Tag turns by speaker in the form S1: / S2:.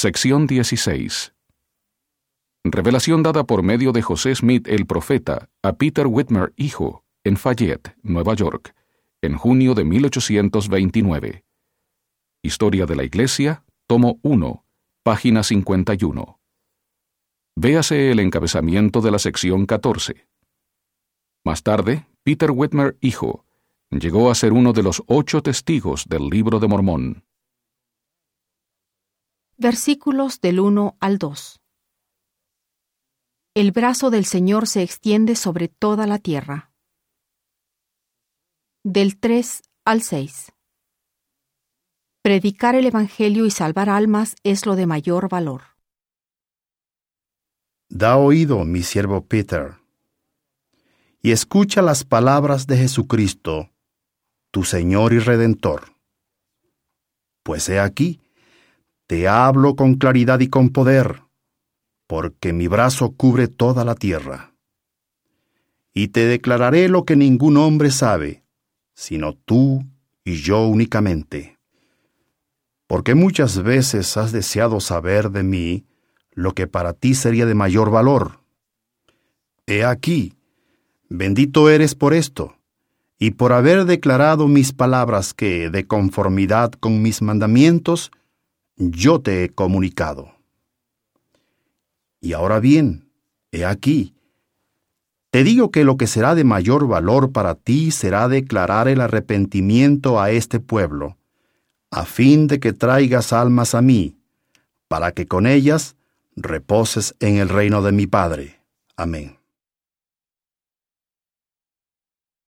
S1: Sección 16. Revelación dada por medio de José Smith el profeta a Peter Whitmer hijo, en Fayette, Nueva York, en junio de 1829. Historia de la Iglesia, tomo 1, página 51. Véase el encabezamiento de la sección 14. Más tarde, Peter Whitmer hijo llegó a ser uno de los ocho testigos del libro de Mormón.
S2: Versículos del 1 al 2. El brazo del Señor se extiende sobre toda la tierra. Del 3 al 6. Predicar el Evangelio y salvar almas es lo de mayor valor.
S3: Da oído, mi siervo Peter, y escucha las palabras de Jesucristo, tu Señor y Redentor. Pues he aquí, te hablo con claridad y con poder, porque mi brazo cubre toda la tierra. Y te declararé lo que ningún hombre sabe, sino tú y yo únicamente. Porque muchas veces has deseado saber de mí lo que para ti sería de mayor valor. He aquí, bendito eres por esto, y por haber declarado mis palabras que, de conformidad con mis mandamientos, yo te he comunicado. Y ahora bien, he aquí, te digo que lo que será de mayor valor para ti será declarar el arrepentimiento a este pueblo, a fin de que traigas almas a mí, para que con ellas reposes en el reino de mi Padre. Amén.